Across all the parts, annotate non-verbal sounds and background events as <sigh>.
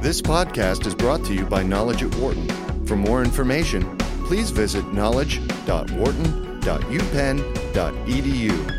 This podcast is brought to you by Knowledge at Wharton. For more information, please visit knowledge.wharton.upenn.edu.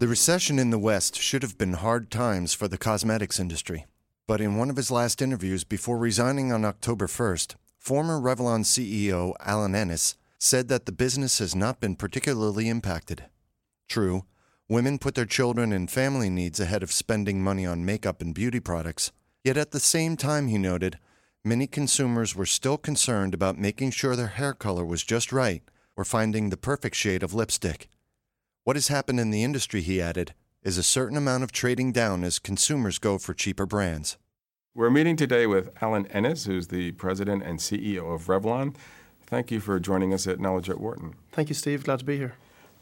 The recession in the West should have been hard times for the cosmetics industry. But in one of his last interviews before resigning on October 1st, former Revlon CEO Alan Ennis said that the business has not been particularly impacted. True, women put their children and family needs ahead of spending money on makeup and beauty products. Yet at the same time, he noted, many consumers were still concerned about making sure their hair color was just right or finding the perfect shade of lipstick. What has happened in the industry, he added, is a certain amount of trading down as consumers go for cheaper brands. We're meeting today with Alan Ennis, who's the president and CEO of Revlon. Thank you for joining us at Knowledge at Wharton. Thank you, Steve. Glad to be here.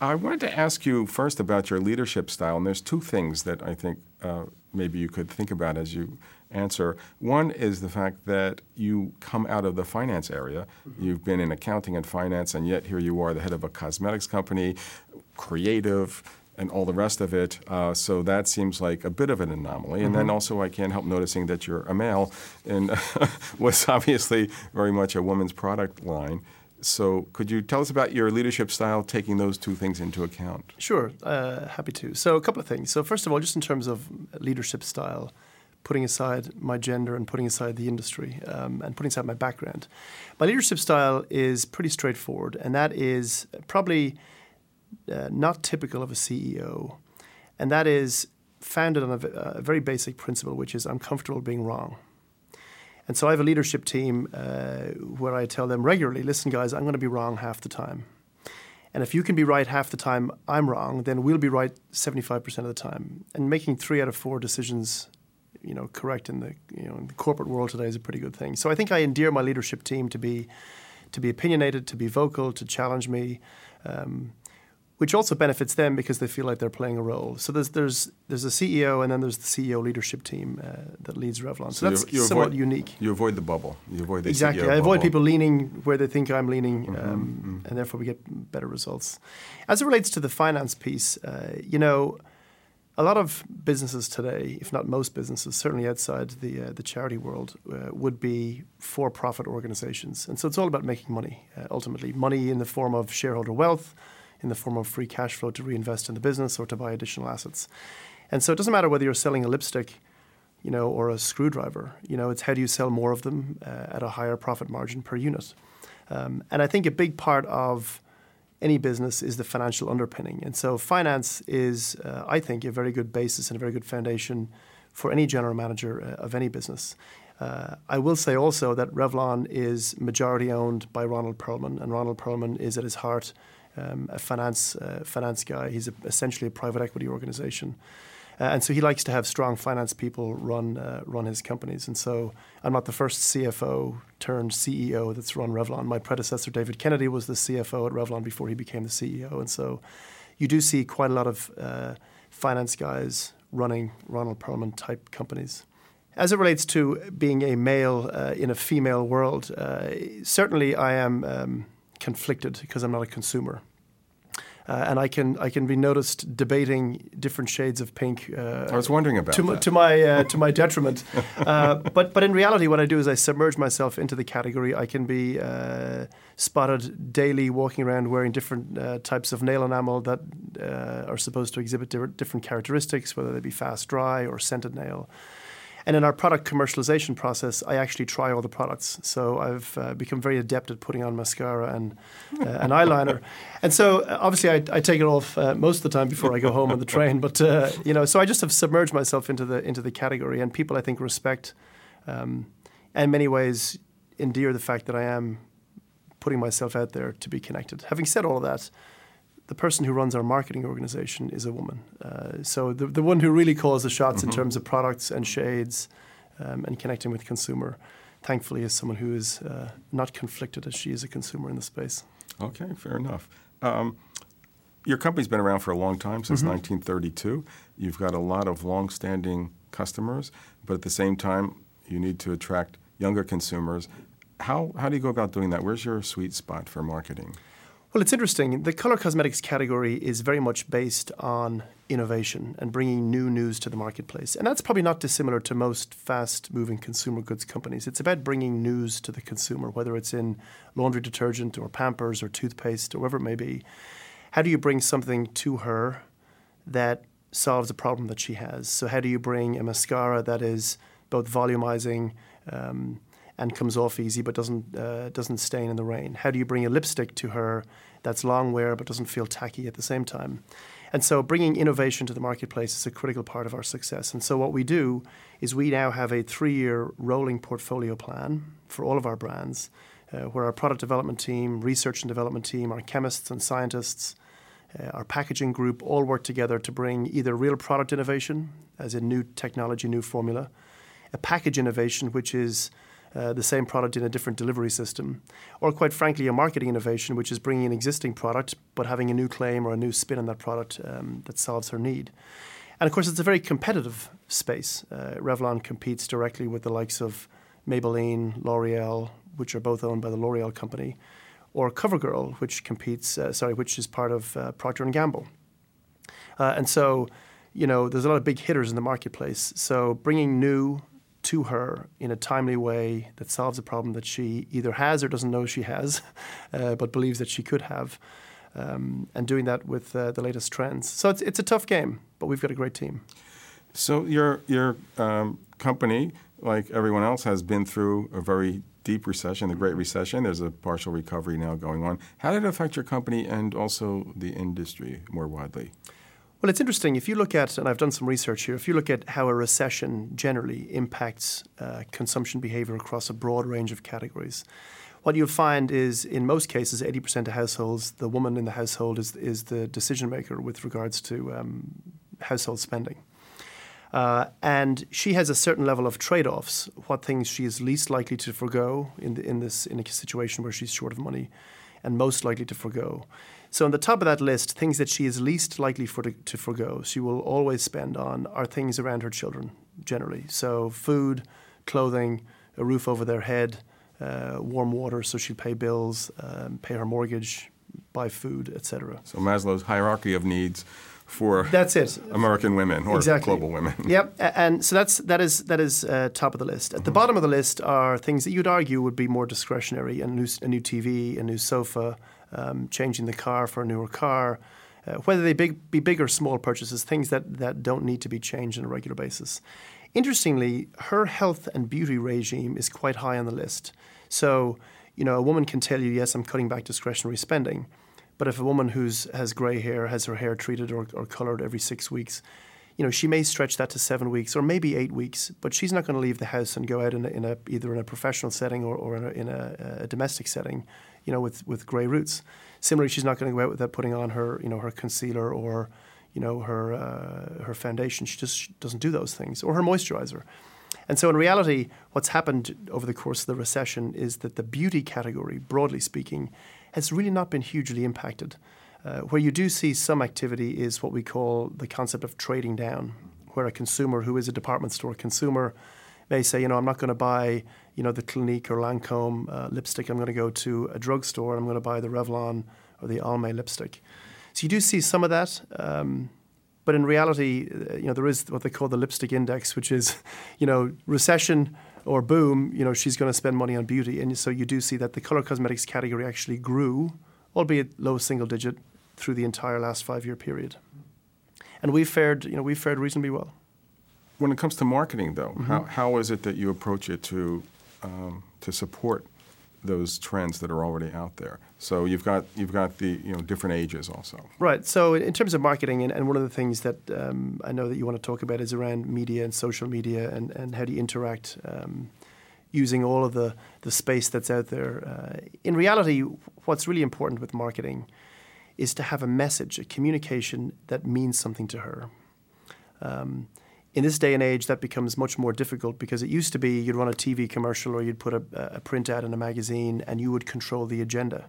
I wanted to ask you first about your leadership style, and there's two things that I think uh, maybe you could think about as you answer. One is the fact that you come out of the finance area. Mm-hmm. You've been in accounting and finance, and yet here you are, the head of a cosmetics company, creative, and all the rest of it. Uh, so that seems like a bit of an anomaly. Mm-hmm. And then mm-hmm. also, I can't help noticing that you're a male, and <laughs> was obviously very much a woman's product line. So, could you tell us about your leadership style, taking those two things into account? Sure, uh, happy to. So, a couple of things. So, first of all, just in terms of leadership style, putting aside my gender and putting aside the industry um, and putting aside my background, my leadership style is pretty straightforward, and that is probably uh, not typical of a CEO, and that is founded on a, a, very basic principle, which is I'm comfortable being wrong. And so I have a leadership team uh, where I tell them regularly, listen, guys, I'm going to be wrong half the time. And if you can be right half the time I'm wrong, then we'll be right 75% of the time. And making three out of four decisions, you know, correct in the you know in the corporate world today is a pretty good thing. So I think I endear my leadership team to be to be opinionated, to be vocal, to challenge me. Um, which also benefits them because they feel like they're playing a role. So there's there's there's a CEO and then there's the CEO leadership team uh, that leads Revlon. So, so that's you, you somewhat avoid, unique. You avoid the bubble. You avoid the exactly. CEO I avoid bubble. people leaning where they think I'm leaning, mm-hmm, um, mm-hmm. and therefore we get better results. As it relates to the finance piece, uh, you know. A lot of businesses today, if not most businesses, certainly outside the uh, the charity world, uh, would be for-profit organizations, and so it's all about making money. Uh, ultimately, money in the form of shareholder wealth, in the form of free cash flow to reinvest in the business or to buy additional assets. And so it doesn't matter whether you're selling a lipstick, you know, or a screwdriver. You know, it's how do you sell more of them uh, at a higher profit margin per unit. Um, and I think a big part of any business is the financial underpinning. And so finance is, uh, I think, a very good basis and a very good foundation for any general manager uh, of any business. Uh, I will say also that Revlon is majority owned by Ronald Perelman, and Ronald Perelman is at his heart um, a finance uh, finance guy. He's a, essentially a private equity organization. Uh, and so he likes to have strong finance people run uh, run his companies. And so I'm not the first CFO turned CEO that's run Revlon. My predecessor David Kennedy was the CFO at Revlon before he became the CEO. And so you do see quite a lot of uh, finance guys running Ronald Perelman type companies. As it relates to being a male uh, in a female world, uh, certainly I am. Um, conflicted because I'm not a consumer. Uh, and I can I can be noticed debating different shades of pink. Uh, I was wondering about to, that. to my uh, to my <laughs> detriment. Uh, but but in reality, what I do is I submerge myself into the category. I can be uh, spotted daily walking around wearing different uh, types of nail enamel that are supposed to exhibit different characteristics, whether they be fast dry or scented nail. And in our product commercialization process, I actually try all the products. So I've uh, become very adept at putting on mascara and uh, an eyeliner. <laughs> And so uh, obviously I, I take it off uh, most of the time before I go home on the train. But uh, you know, so I just have submerged myself into the into the category, and people I think respect, um, and in many ways endear the fact that I am putting myself out there to be connected. Having said all of that the person who runs our marketing organization is a woman. Uh, so the, the one who really calls the shots mm-hmm. in terms of products and shades um, and connecting with consumer, thankfully, is someone who is uh, not conflicted as she is a consumer in the space. Okay, fair enough. Um, your company's been around for a long time, since mm-hmm. 1932. You've got a lot of long-standing customers, but at the same time, you need to attract younger consumers. How, how do you go about doing that? Where's your sweet spot for marketing? Well, it's interesting. The color cosmetics category is very much based on innovation and bringing new news to the marketplace. And that's probably not dissimilar to most fast moving consumer goods companies. It's about bringing news to the consumer, whether it's in laundry detergent or Pampers or toothpaste or whatever it may be. How do you bring something to her that solves a problem that she has? So, how do you bring a mascara that is both volumizing, um, and comes off easy but doesn't uh, doesn't stain in the rain? How do you bring a lipstick to her that's long wear but doesn't feel tacky at the same time? And so bringing innovation to the marketplace is a critical part of our success. And so what we do is we now have a three-year rolling portfolio plan for all of our brands, uh, where our product development team, research and development team, our chemists and scientists, uh, our packaging group all work together to bring either real product innovation, as in new technology, new formula, a package innovation, which is uh, the same product in a different delivery system, or quite frankly, a marketing innovation, which is bringing an existing product but having a new claim or a new spin on that product um, that solves her need. And of course, it's a very competitive space. Uh, Revlon competes directly with the likes of Maybelline, L'Oreal, which are both owned by the L'Oreal company, or CoverGirl, which competes, uh, sorry, which is part of uh, Procter and Gamble. Uh, and so, you know, there's a lot of big hitters in the marketplace. So bringing new to her in a timely way that solves a problem that she either has or doesn't know she has, <laughs> uh, but believes that she could have, um, and doing that with uh, the latest trends. So it's, it's a tough game, but we've got a great team. So your your um, company, like everyone else, has been through a very deep recession, the Great Recession. There's a partial recovery now going on. How did it affect your company and also the industry more widely? Well, it's interesting. If you look at, and I've done some research here, if you look at how a recession generally impacts uh, consumption behavior across a broad range of categories, what you'll find is in most cases, 80% of households, the woman in the household is, is the decision maker with regards to um, household spending. Uh, and she has a certain level of trade-offs. What things she is least likely to forego in, the, in this in a situation where she's short of money, and most likely to forego. So, on the top of that list, things that she is least likely for to, to forego, she will always spend on, are things around her children generally. So, food, clothing, a roof over their head, uh, warm water, so she'll pay bills, um, pay her mortgage, buy food, etc. So Maslow's hierarchy of needs for that's it American women or exactly. global women. <laughs> Yep, and so that's that is that is uh, top of the list. At mm-hmm. the bottom of the list are things that you'd argue would be more discretionary: a new a new TV, a new sofa, um, changing the car for a newer car, uh, whether they big, be big or small purchases, things that, that don't need to be changed on a regular basis. Interestingly, her health and beauty regime is quite high on the list. So, you know, a woman can tell you, yes, I'm cutting back discretionary spending. But if a woman who has grey hair, has her hair treated or, or coloured every six weeks, you know, she may stretch that to seven weeks or maybe eight weeks, but she's not going to leave the house and go out in, a, in a, either in a professional setting or, or in, a, in a, a domestic setting you know, with, with grey roots. Similarly, she's not going to go out without putting on her, you know, her concealer or, you know, her uh, her foundation. She just doesn't do those things, or her moisturizer. And so, in reality, what's happened over the course of the recession is that the beauty category, broadly speaking, has really not been hugely impacted. Uh, where you do see some activity is what we call the concept of trading down, where a consumer who is a department store consumer may say, you know, I'm not going to buy, you know, the Clinique or Lancome uh, lipstick. I'm going to go to a drugstore and I'm going to buy the Revlon or the Almay lipstick. So you do see some of that. Um, but in reality, uh, you know, there is what they call the lipstick index, which is, <laughs> you know, recession or boom, you know, she's going to spend money on beauty. And so you do see that the color cosmetics category actually grew, albeit low single digit, through the entire last five year period. And we fared, you know, we fared reasonably well. When it comes to marketing, though, mm-hmm. how, how is it that you approach it to um, to support those trends that are already out there? So you've got you've got the you know different ages also. Right. So in terms of marketing, and, and one of the things that um, I know that you want to talk about is around media and social media, and, and how do you interact um, using all of the the space that's out there. Uh, in reality, what's really important with marketing is to have a message, a communication that means something to her. Um, in this day and age, that becomes much more difficult because it used to be you'd run a TV commercial or you'd put a, a print ad in a magazine and you would control the agenda.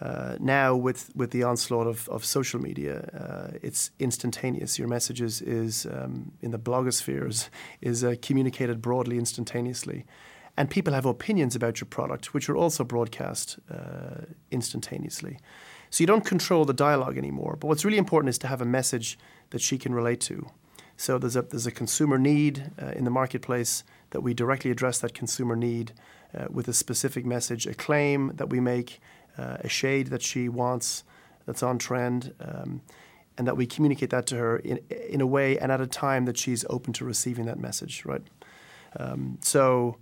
Uh, now, with, with the onslaught of, of social media, uh, it's instantaneous. Your message is, is um, in the blogospheres <laughs> is uh, communicated broadly instantaneously. and people have opinions about your product, which are also broadcast uh, instantaneously. So you don't control the dialogue anymore. But what's really important is to have a message that she can relate to. So there's a there's a consumer need uh, in the marketplace that we directly address that consumer need uh, with a specific message, a claim that we make, uh, a shade that she wants that's on trend. Um, and that we communicate that to her in, in a way and at a time that she's open to receiving that message, right? Um, so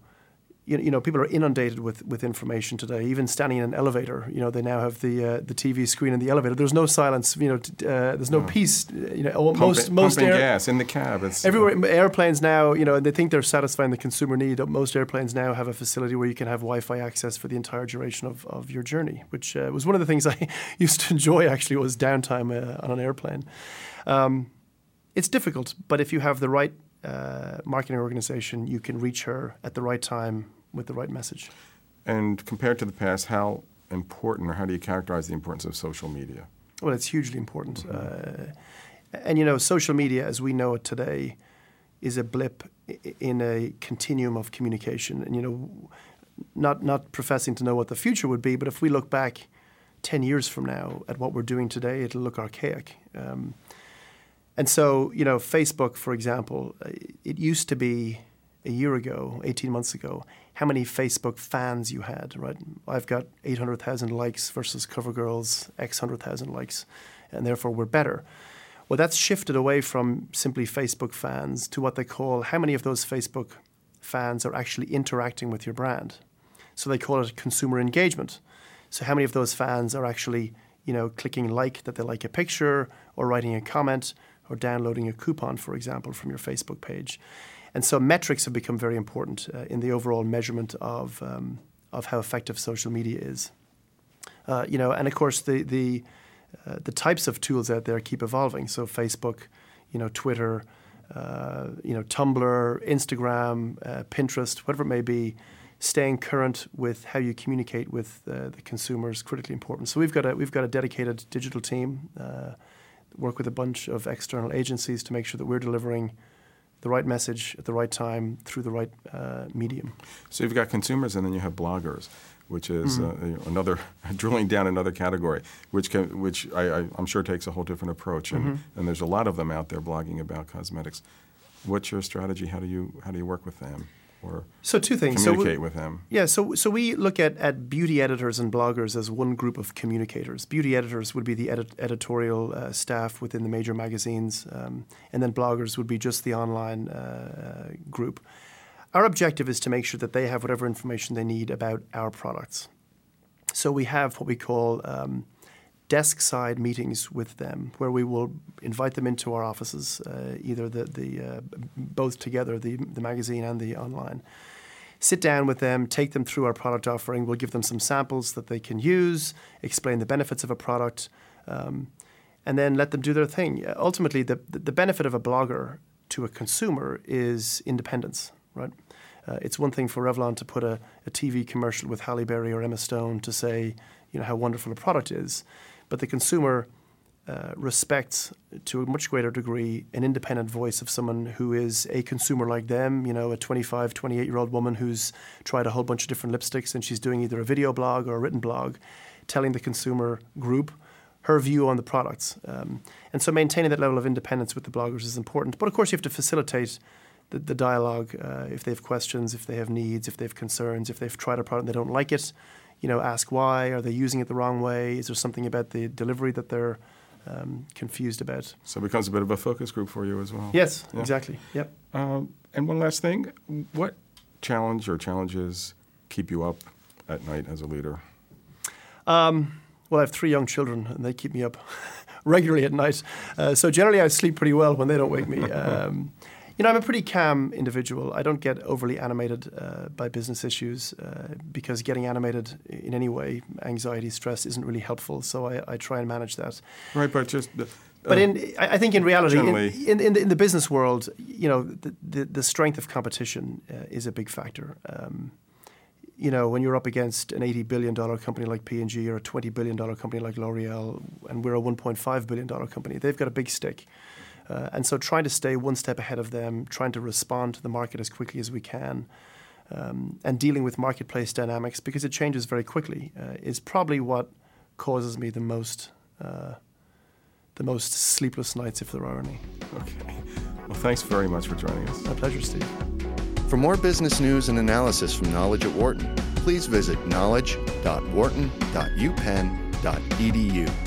you, you know, people are inundated with, with information today. Even standing in an elevator, you know, they now have the uh, the TV screen in the elevator. There's no silence. You know, t- uh, there's no No. peace. You know, Pumping, most most pumping air, gas in the cab. It's everywhere airplanes now. You know, and they think they're satisfying the consumer need. Most airplanes now have a facility where you can have Wi-Fi access for the entire duration of, of your journey, which uh, was one of the things <laughs> I used to enjoy. Actually, was downtime uh, on an airplane. Um, it's difficult, but if you have the right uh, marketing organization, you can reach her at the right time with the right message. And compared to the past, how important or how do you characterize the importance of social media? Well, it's hugely important. Uh, and you know, social media as we know it today is a blip in a continuum of communication. And you know, not not professing to know what the future would be, but if we look back ten years from now at what we're doing today, it'll look archaic. Um, and so, you know, Facebook, for example, uh, it used to be a year ago, 18 months ago, how many Facebook fans you had, right? I've got 800,000 likes versus CoverGirl's X 100,000 likes, and therefore we're better. Well, that's shifted away from simply Facebook fans to what they call how many of those Facebook fans are actually interacting with your brand. So they call it consumer engagement. So how many of those fans are actually, you know, clicking like that they like a picture or writing a comment or downloading a coupon, for example, from your Facebook page. And so metrics have become very important uh, in the overall measurement of um, of how effective social media is. Uh, you know, and of course the the uh, the types of tools out there keep evolving. So Facebook, you know, Twitter, uh, you know, Tumblr, Instagram, uh, Pinterest, whatever it may be, staying current with how you communicate with uh, the consumer is critically important. So we've got a we've got a dedicated digital team, work with a bunch of external agencies to make sure that we're delivering the right message at the right time through the right uh, medium. So you've got consumers, and then you have bloggers, which is Mm-hmm. uh, another <laughs> drilling down another category, which can, which I, I'm sure takes a whole different approach, and, Mm-hmm. and there's a lot of them out there blogging about cosmetics. What's your strategy? How do you how do you work with them, or So two things. So we- communicate with them? Yeah, so so we look at, at beauty editors and bloggers as one group of communicators. Beauty editors would be the edit- editorial uh, staff within the major magazines, um, and then bloggers would be just the online uh, group. Our objective is to make sure that they have whatever information they need about our products. So we have what we call um, desk side meetings with them, where we will invite them into our offices, uh, either the the uh, both together, the the magazine and the online sit down with them, take them through our product offering. We'll give them some samples that they can use, explain the benefits of a product, um, and then let them do their thing. Ultimately, the, the benefit of a blogger to a consumer is independence, right? Uh, it's one thing for Revlon to put a, a TV commercial with Halle Berry or Emma Stone to say, you know, how wonderful a product is, but the consumer uh, respects to a much greater degree an independent voice of someone who is a consumer like them, you know, a 25, 28 year old woman who's tried a whole bunch of different lipsticks and she's doing either a video blog or a written blog telling the consumer group her view on the products. Um, and so maintaining that level of independence with the bloggers is important. But of course, you have to facilitate the, the dialogue uh, if they have questions, if they have needs, if they have concerns, if they've tried a product and they don't like it. You know, ask why. Are they using it the wrong way? Is there something about the delivery that they're um, confused about? So it becomes a bit of a focus group for you as well. Yes, Yeah. exactly. Yep. Um, and one last thing, what challenge or challenges keep you up at night as a leader? Um, well, I have three young children, and they keep me up <laughs> regularly at night. Uh, so generally, I sleep pretty well when they don't wake me. <laughs> You know, I'm a pretty calm individual. I don't get overly animated uh, by business issues uh, because getting animated in any way, anxiety, stress, isn't really helpful. So I, I try and manage that. Right, but just. Uh, But in, I I think in reality, in, in, in, the, in the business world, you know, the, the, the strength of competition uh, is a big factor. Um, you know, when you're up against an $80 billion company like P&G or a $20 billion company like L'Oreal, and we're a $1.5 billion company, they've got a big stick. Uh, and so trying to stay one step ahead of them, trying to respond to the market as quickly as we can, um, and dealing with marketplace dynamics because it changes very quickly uh, is probably what causes me the most uh, the most sleepless nights, if there are any. Okay. Well, thanks very much for joining us. My pleasure, Steve. For more business news and analysis from Knowledge at Wharton, please visit knowledge.wharton.upenn.edu.